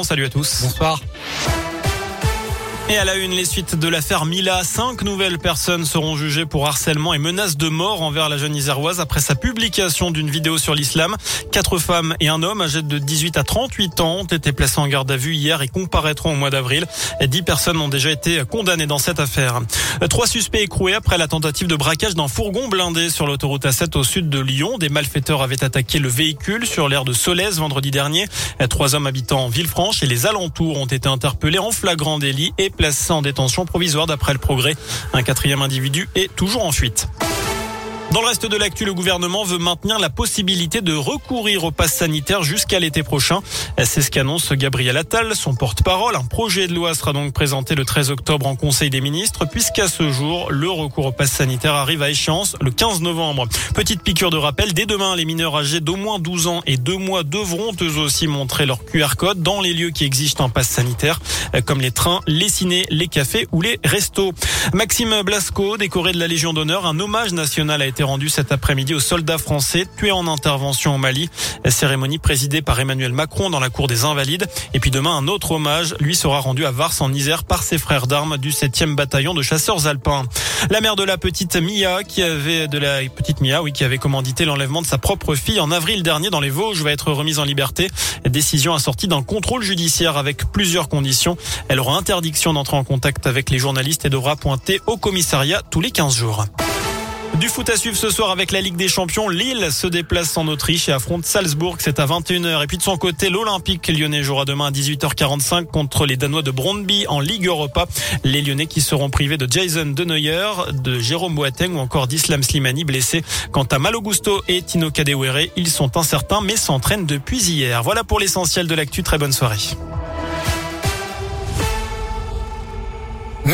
Salut à tous. Bonsoir. Et à la une, les suites de l'affaire Mila. Cinq nouvelles personnes seront jugées pour harcèlement et menaces de mort envers la jeune iséroise après sa publication d'une vidéo sur l'islam. Quatre femmes et un homme âgés de 18 à 38 ans ont été placés en garde à vue hier et comparaîtront au mois d'avril. Dix personnes ont déjà été condamnées dans cette affaire. Trois suspects écroués après la tentative de braquage d'un fourgon blindé sur l'autoroute A7 au sud de Lyon. Des malfaiteurs avaient attaqué le véhicule sur l'aire de Solèze vendredi dernier. Trois hommes habitant en Villefranche et les alentours ont été interpellés en flagrant délit et placé en détention provisoire d'après le progrès. Un quatrième individu est toujours en fuite. Dans le reste de l'actu, le gouvernement veut maintenir la possibilité de recourir au pass sanitaire jusqu'à l'été prochain. C'est ce qu'annonce Gabriel Attal, son porte-parole. Un projet de loi sera donc présenté le 13 octobre en Conseil des ministres, puisqu'à ce jour, le recours au pass sanitaire arrive à échéance le 15 novembre. Petite piqûre de rappel, dès demain, les mineurs âgés d'au moins 12 ans et 2 mois devront eux aussi montrer leur QR code dans les lieux qui exigent un pass sanitaire, comme les trains, les cinés, les cafés ou les restos. Maxime Blasco, décoré de la Légion d'honneur, un hommage national a été rendu cet après-midi aux soldats français tués en intervention au Mali. cérémonie présidée par Emmanuel Macron dans la cour des Invalides. Et puis demain, un autre hommage, lui sera rendu à Vars en Isère par ses frères d'armes du 7e bataillon de chasseurs alpins. La mère de la petite Mia, qui avait de la petite Mia, oui, qui avait commandité l'enlèvement de sa propre fille en avril dernier dans les Vosges, va être remise en liberté. Décision assortie d'un contrôle judiciaire avec plusieurs conditions. Elle aura interdiction d'entrer en contact avec les journalistes et devra pointer au commissariat tous les 15 jours. Du foot à suivre ce soir avec la Ligue des Champions. Lille se déplace en Autriche et affronte Salzbourg. C'est à 21h. Et puis de son côté, l'Olympique lyonnais jouera demain à 18h45 contre les Danois de Brondby en Ligue Europa. Les Lyonnais qui seront privés de Jason Deneuer, de Jérôme Boateng ou encore d'Islam Slimani blessé. Quant à Malogusto et Tino Kadewere, ils sont incertains mais s'entraînent depuis hier. Voilà pour l'essentiel de l'actu. Très bonne soirée.